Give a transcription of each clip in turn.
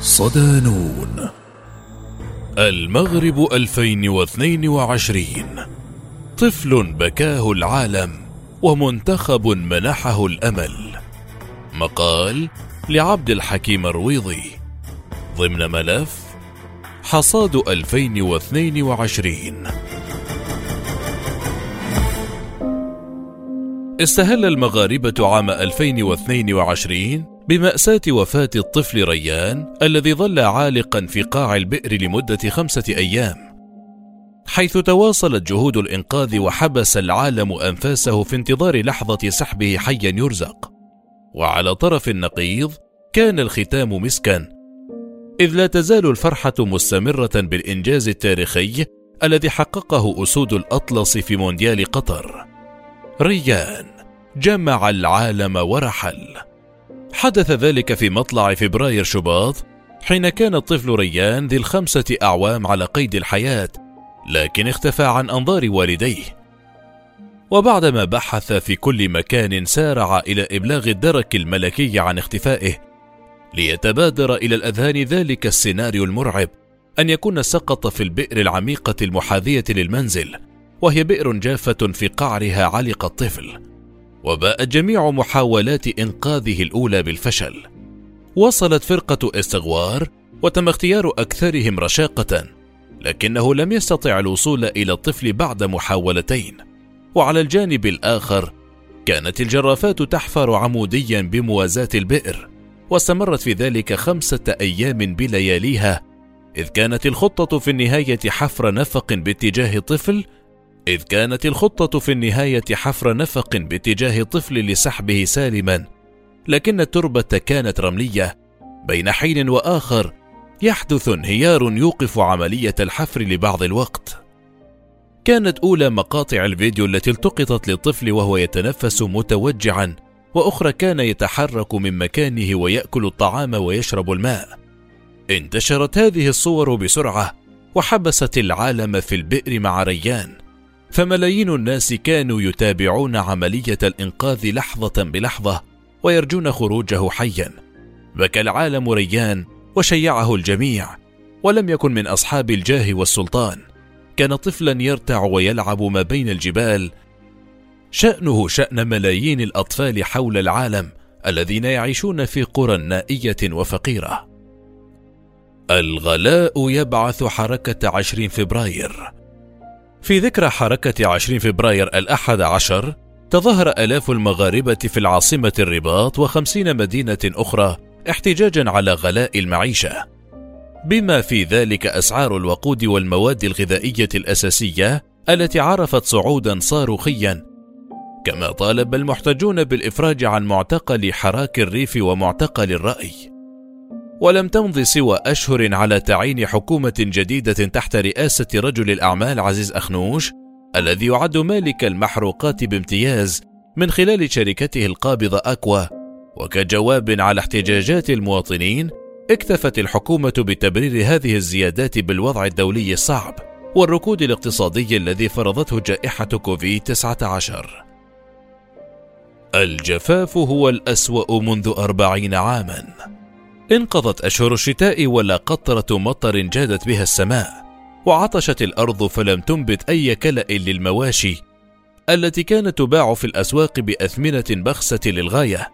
صدانون. المغرب 2022 طفل بكاه العالم ومنتخب منحه الأمل. مقال لعبد الحكيم الرويضي. ضمن ملف حصاد 2022 استهل المغاربة عام 2022 بمأساة وفاة الطفل ريان الذي ظل عالقا في قاع البئر لمدة خمسة أيام حيث تواصلت جهود الإنقاذ وحبس العالم أنفاسه في انتظار لحظة سحبه حيا يرزق. وعلى طرف النقيض كان الختام مسكا إذ لا تزال الفرحة مستمرة بالإنجاز التاريخي الذي حققه أسود الأطلس في مونديال قطر. ريان جمع العالم ورحل. حدث ذلك في مطلع فبراير شباط حين كان الطفل ريان ذي الخمسة أعوام على قيد الحياة لكن اختفى عن أنظار والديه. وبعدما بحث في كل مكان سارع إلى إبلاغ الدرك الملكي عن اختفائه ليتبادر إلى الأذهان ذلك السيناريو المرعب أن يكون سقط في البئر العميقة المحاذية للمنزل وهي بئر جافة في قعرها علق الطفل. وباءت جميع محاولات إنقاذه الأولى بالفشل. وصلت فرقة استغوار وتم اختيار أكثرهم رشاقة لكنه لم يستطع الوصول إلى الطفل بعد محاولتين. وعلى الجانب الآخر كانت الجرافات تحفر عموديا بموازاة البئر واستمرت في ذلك خمسة أيام بلياليها إذ كانت الخطة في النهاية حفر نفق باتجاه طفل إذ كانت الخطة في النهاية حفر نفق باتجاه طفل لسحبه سالما لكن التربة كانت رملية. بين حين وآخر يحدث انهيار يوقف عملية الحفر لبعض الوقت. كانت أولى مقاطع الفيديو التي التقطت للطفل وهو يتنفس متوجعا وأخرى كان يتحرك من مكانه ويأكل الطعام ويشرب الماء. انتشرت هذه الصور بسرعة وحبست العالم في البئر مع ريان. فملايين الناس كانوا يتابعون عملية الإنقاذ لحظة بلحظة ويرجون خروجه حيا. بكى العالم ريان وشيعه الجميع ولم يكن من أصحاب الجاه والسلطان. كان طفلا يرتع ويلعب ما بين الجبال. شأنه شأن ملايين الأطفال حول العالم الذين يعيشون في قرى نائية وفقيرة. الغلاء يبعث حركة عشرين فبراير. في ذكرى حركة عشرين فبراير الأحد عشر تظاهر آلاف المغاربة في العاصمة الرباط وخمسين مدينة أخرى احتجاجا على غلاء المعيشة. بما في ذلك أسعار الوقود والمواد الغذائية الأساسية التي عرفت صعودا صاروخيا. كما طالب المحتجون بالإفراج عن معتقل حراك الريف ومعتقل الرأي. ولم تمض سوى أشهر على تعيين حكومة جديدة تحت رئاسة رجل الأعمال عزيز أخنوش الذي يعد مالك المحروقات بامتياز من خلال شركته القابضة أكوا. وكجواب على احتجاجات المواطنين اكتفت الحكومة بتبرير هذه الزيادات بالوضع الدولي الصعب والركود الاقتصادي الذي فرضته جائحة كوفيد 19 الجفاف هو الأسوأ منذ أربعين عاماً. انقضت أشهر الشتاء ولا قطرة مطر جادت بها السماء وعطشت الأرض فلم تنبت أي كلأ للمواشي التي كانت تباع في الأسواق بأثمنة بخسة للغاية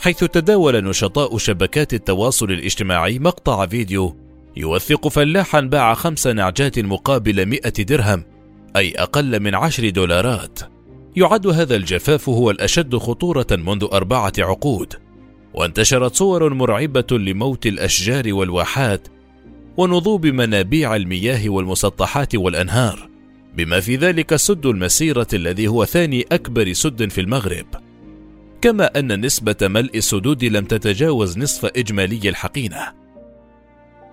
حيث تداول نشطاء شبكات التواصل الاجتماعي مقطع فيديو يوثق فلاحا باع خمس نعجات مقابل مئة درهم أي أقل من عشر دولارات. يعد هذا الجفاف هو الأشد خطورة منذ أربعة عقود. وانتشرت صور مرعبة لموت الأشجار والواحات ونضوب منابيع المياه والمسطحات والأنهار بما في ذلك سد المسيرة الذي هو ثاني أكبر سد في المغرب. كما أن نسبة ملء السدود لم تتجاوز نصف إجمالي الحقينة.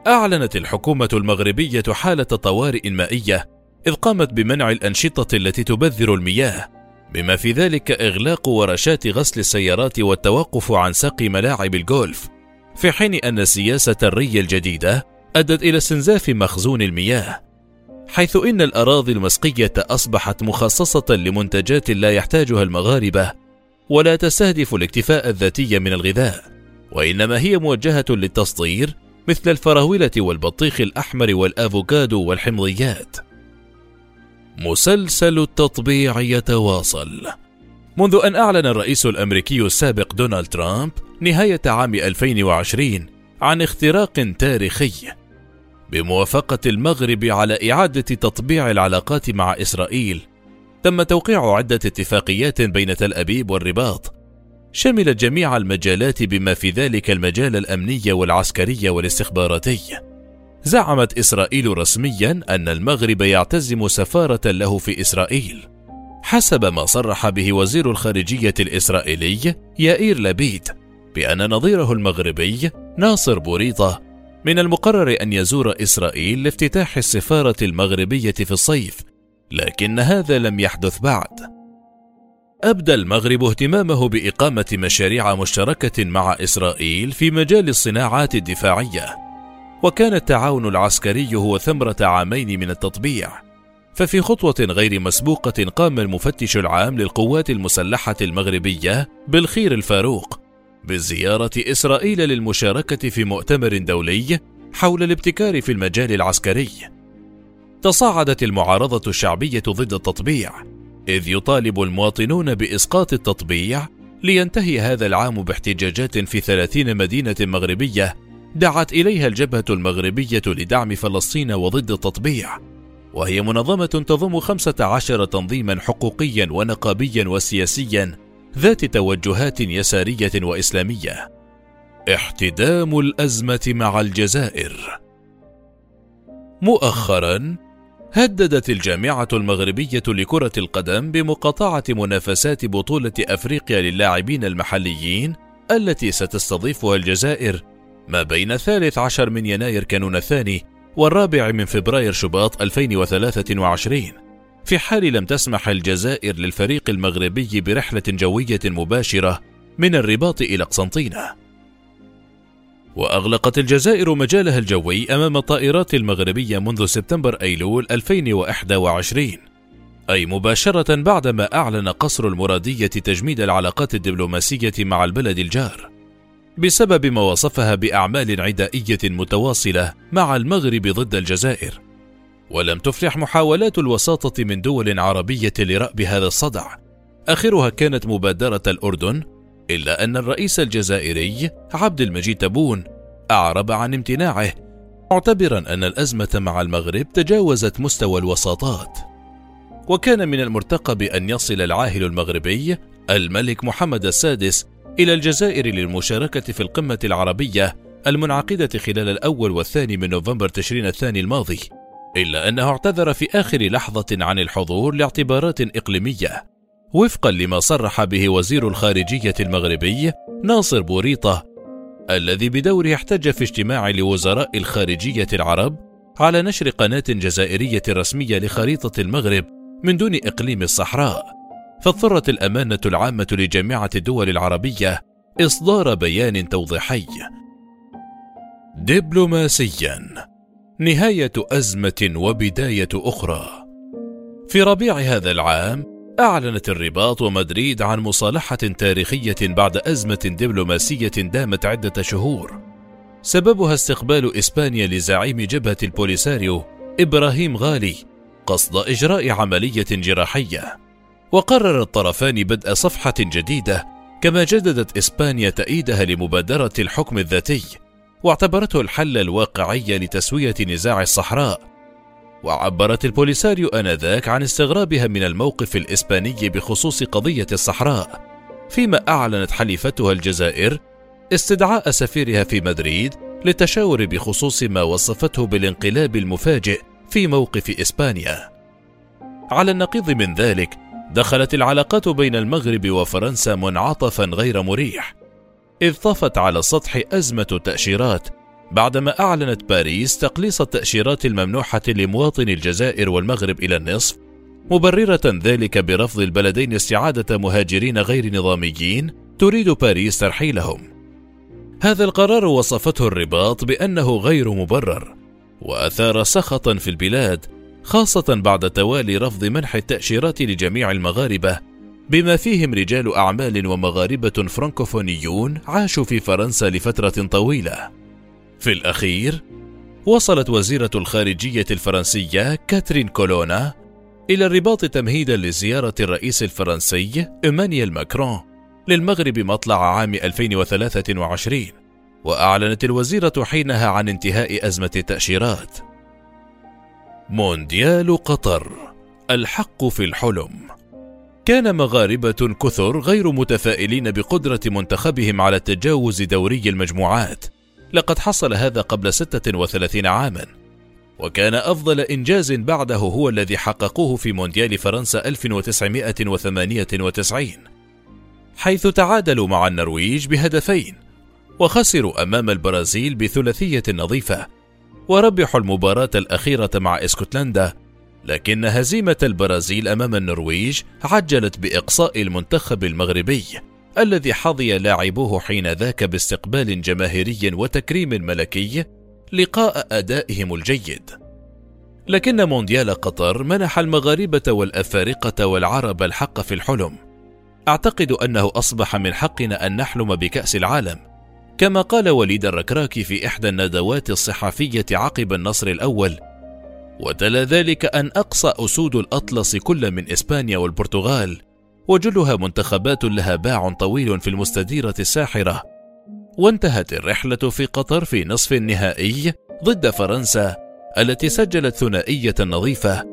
أعلنت الحكومة المغربية حالة طوارئ مائية إذ قامت بمنع الأنشطة التي تبذر المياه بما في ذلك إغلاق ورشات غسل السيارات والتوقف عن سقي ملاعب الجولف في حين أن سياسة الري الجديدة أدت إلى استنزاف مخزون المياه حيث إن الأراضي المسقية أصبحت مخصصة لمنتجات لا يحتاجها المغاربة ولا تستهدف الاكتفاء الذاتي من الغذاء وإنما هي موجهة للتصدير مثل الفراولة والبطيخ الأحمر والأفوكادو والحمضيات. مسلسل التطبيع يتواصل. منذ أن أعلن الرئيس الأمريكي السابق دونالد ترامب نهاية عام 2020 عن اختراق تاريخي. بموافقة المغرب على إعادة تطبيع العلاقات مع إسرائيل تم توقيع عدة اتفاقيات بين تل أبيب والرباط. شملت جميع المجالات بما في ذلك المجال الأمني والعسكري والاستخباراتي. زعمت إسرائيل رسميا أن المغرب يعتزم سفارة له في إسرائيل. حسب ما صرح به وزير الخارجية الإسرائيلي يائير لبيد بأن نظيره المغربي ناصر بوريطة من المقرر أن يزور إسرائيل لافتتاح السفارة المغربية في الصيف لكن هذا لم يحدث بعد. أبدى المغرب اهتمامه بإقامة مشاريع مشتركة مع إسرائيل في مجال الصناعات الدفاعية. وكان التعاون العسكري هو ثمرة عامين من التطبيع ففي خطوة غير مسبوقة قام المفتش العام للقوات المسلحة المغربية بالخير الفاروق بزيارة إسرائيل للمشاركة في مؤتمر دولي حول الابتكار في المجال العسكري. تصاعدت المعارضة الشعبية ضد التطبيع، إذ يطالب المواطنون بإسقاط التطبيع لينتهي هذا العام باحتجاجات في ثلاثين مدينة مغربية دعت إليها الجبهة المغربية لدعم فلسطين وضد التطبيع، وهي منظمة تضم خمسة عشر تنظيما حقوقيا ونقابيا وسياسيا ذات توجهات يسارية وإسلامية. احتدام الأزمة مع الجزائر. مؤخرا هددت الجامعة المغربية لكرة القدم بمقاطعة منافسات بطولة أفريقيا للاعبين المحليين التي ستستضيفها الجزائر ما بين الثالث عشر من يناير كانون الثاني والرابع من فبراير شباط 2023 في حال لم تسمح الجزائر للفريق المغربي برحلة جوية مباشرة من الرباط إلى قسنطينة. وأغلقت الجزائر مجالها الجوي أمام الطائرات المغربية منذ سبتمبر أيلول 2021 أي مباشرة بعدما أعلن قصر المرادية تجميد العلاقات الدبلوماسية مع البلد الجار. بسبب ما وصفها بأعمال عدائية متواصلة مع المغرب ضد الجزائر. ولم تفلح محاولات الوساطة من دول عربية لرأب هذا الصدع. آخرها كانت مبادرة الأردن إلا أن الرئيس الجزائري عبد المجيد تبون أعرب عن امتناعه معتبرا أن الأزمة مع المغرب تجاوزت مستوى الوساطات. وكان من المرتقب أن يصل العاهل المغربي الملك محمد السادس إلى الجزائر للمشاركة في القمة العربية المنعقدة خلال الأول والثاني من نوفمبر تشرين الثاني الماضي إلا أنه اعتذر في آخر لحظة عن الحضور لاعتبارات إقليمية وفقا لما صرح به وزير الخارجية المغربي ناصر بوريطة الذي بدوره احتج في اجتماع لوزراء الخارجية العرب على نشر قناة جزائرية رسمية لخريطة المغرب من دون إقليم الصحراء. فاضطرت الأمانة العامة لجامعة الدول العربية إصدار بيان توضيحي دبلوماسيا نهاية أزمة وبداية أخرى. في ربيع هذا العام أعلنت الرباط ومدريد عن مصالحة تاريخية بعد أزمة دبلوماسية دامت عدة شهور. سببها استقبال إسبانيا لزعيم جبهة البوليساريو إبراهيم غالي قصد إجراء عملية جراحية. وقرر الطرفان بدء صفحة جديدة كما جددت إسبانيا تأييدها لمبادرة الحكم الذاتي واعتبرته الحل الواقعي لتسوية نزاع الصحراء. وعبرت البوليساريو آنذاك عن استغرابها من الموقف الإسباني بخصوص قضية الصحراء فيما أعلنت حليفتها الجزائر استدعاء سفيرها في مدريد للتشاور بخصوص ما وصفته بالانقلاب المفاجئ في موقف إسبانيا. على النقيض من ذلك دخلت العلاقات بين المغرب وفرنسا منعطفا غير مريح إذ طفت على السطح أزمة التأشيرات بعدما أعلنت باريس تقليص التأشيرات الممنوحة لمواطني الجزائر والمغرب إلى النصف مبررة ذلك برفض البلدين استعادة مهاجرين غير نظاميين تريد باريس ترحيلهم. هذا القرار وصفته الرباط بأنه غير مبرر، وأثار سخطا في البلاد، خاصة بعد توالي رفض منح التأشيرات لجميع المغاربة بما فيهم رجال أعمال ومغاربة فرانكوفونيون عاشوا في فرنسا لفترة طويلة. في الأخير وصلت وزيرة الخارجية الفرنسية كاترين كولونا إلى الرباط تمهيدا لزيارة الرئيس الفرنسي إيمانويل ماكرون للمغرب مطلع عام 2023 وأعلنت الوزيرة حينها عن انتهاء أزمة التأشيرات مونديال قطر. الحق في الحلم. كان مغاربة كثر غير متفائلين بقدرة منتخبهم على تجاوز دوري المجموعات. لقد حصل هذا قبل 36 عاما. وكان أفضل إنجاز بعده هو الذي حققوه في مونديال فرنسا 1998 حيث تعادلوا مع النرويج بهدفين وخسروا أمام البرازيل بثلاثية نظيفة. وربحوا المباراة الأخيرة مع إسكتلندا لكن هزيمة البرازيل أمام النرويج عجلت بإقصاء المنتخب المغربي الذي حظي لاعبوه حين ذاك باستقبال جماهيري وتكريم ملكي لقاء أدائهم الجيد. لكن مونديال قطر منح المغاربة والأفارقة والعرب الحق في الحلم. أعتقد أنه أصبح من حقنا أن نحلم بكأس العالم. كما قال وليد الركراكي في إحدى الندوات الصحفية عقب النصر الأول وتلا ذلك أن أقصى أسود الأطلس كل من إسبانيا والبرتغال وجلها منتخبات لها باع طويل في المستديرة الساحرة. وانتهت الرحلة في قطر في نصف النهائي ضد فرنسا التي سجلت ثنائية نظيفة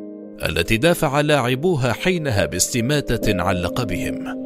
التي دافع لاعبوها حينها باستماتة عن لقبهم.